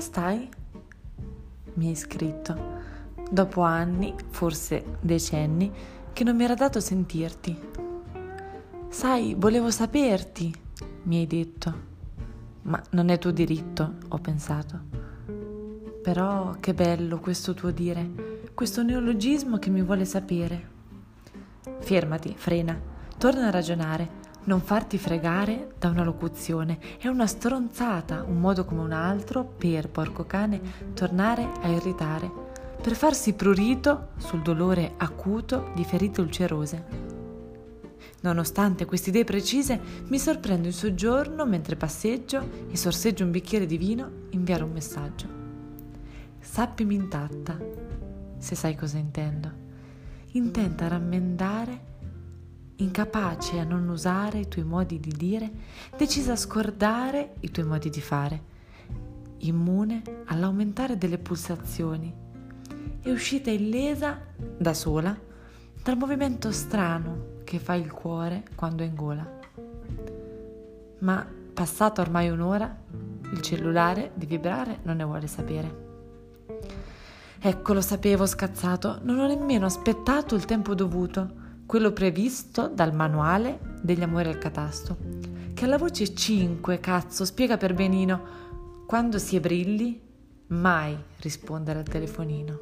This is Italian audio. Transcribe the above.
stai? Mi hai scritto, dopo anni, forse decenni, che non mi era dato sentirti. Sai, volevo saperti, mi hai detto. Ma non è tuo diritto, ho pensato. Però che bello questo tuo dire, questo neologismo che mi vuole sapere. Fermati, frena, torna a ragionare non farti fregare da una locuzione è una stronzata, un modo come un altro per, porco cane, tornare a irritare, per farsi prurito sul dolore acuto di ferite ulcerose. Nonostante queste idee precise, mi sorprendo in soggiorno mentre passeggio e sorseggio un bicchiere di vino, inviare un messaggio. Sappimi intatta, se sai cosa intendo. Intenta rammendare incapace a non usare i tuoi modi di dire, decisa a scordare i tuoi modi di fare, immune all'aumentare delle pulsazioni, è uscita illesa da sola dal movimento strano che fa il cuore quando è in gola. Ma passata ormai un'ora, il cellulare di vibrare non ne vuole sapere. Ecco, lo sapevo scazzato, non ho nemmeno aspettato il tempo dovuto quello previsto dal manuale degli amori al catasto, che alla voce 5, cazzo, spiega per benino, quando si è brilli, mai rispondere al telefonino.